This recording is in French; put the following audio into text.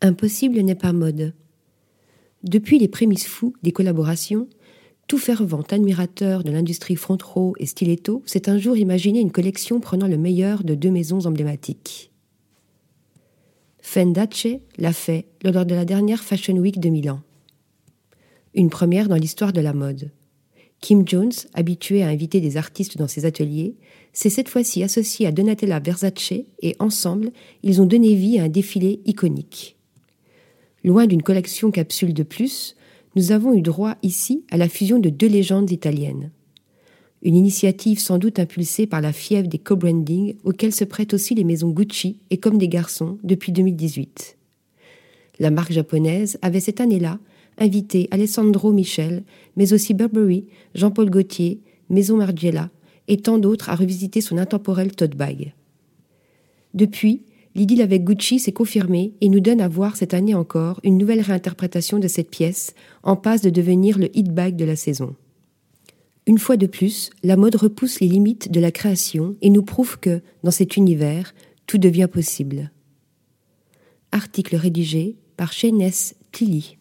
Impossible n'est pas mode. Depuis les prémices fous des collaborations, tout fervent admirateur de l'industrie front row et stiletto s'est un jour imaginé une collection prenant le meilleur de deux maisons emblématiques. Fendace l'a fait lors de la dernière Fashion Week de Milan. Une première dans l'histoire de la mode. Kim Jones, habitué à inviter des artistes dans ses ateliers, s'est cette fois-ci associé à Donatella Versace et ensemble, ils ont donné vie à un défilé iconique. Loin d'une collection capsule de plus, nous avons eu droit ici à la fusion de deux légendes italiennes. Une initiative sans doute impulsée par la fièvre des co-branding auxquels se prêtent aussi les maisons Gucci et Comme des garçons depuis 2018. La marque japonaise avait cette année-là invité Alessandro Michel, mais aussi Burberry, Jean-Paul Gaultier, Maison Margiela et tant d'autres à revisiter son intemporel tote bag. Depuis, l'idylle avec Gucci s'est confirmée et nous donne à voir cette année encore une nouvelle réinterprétation de cette pièce, en passe de devenir le hit bag de la saison. Une fois de plus, la mode repousse les limites de la création et nous prouve que, dans cet univers, tout devient possible. Article rédigé par Shayness Tilly.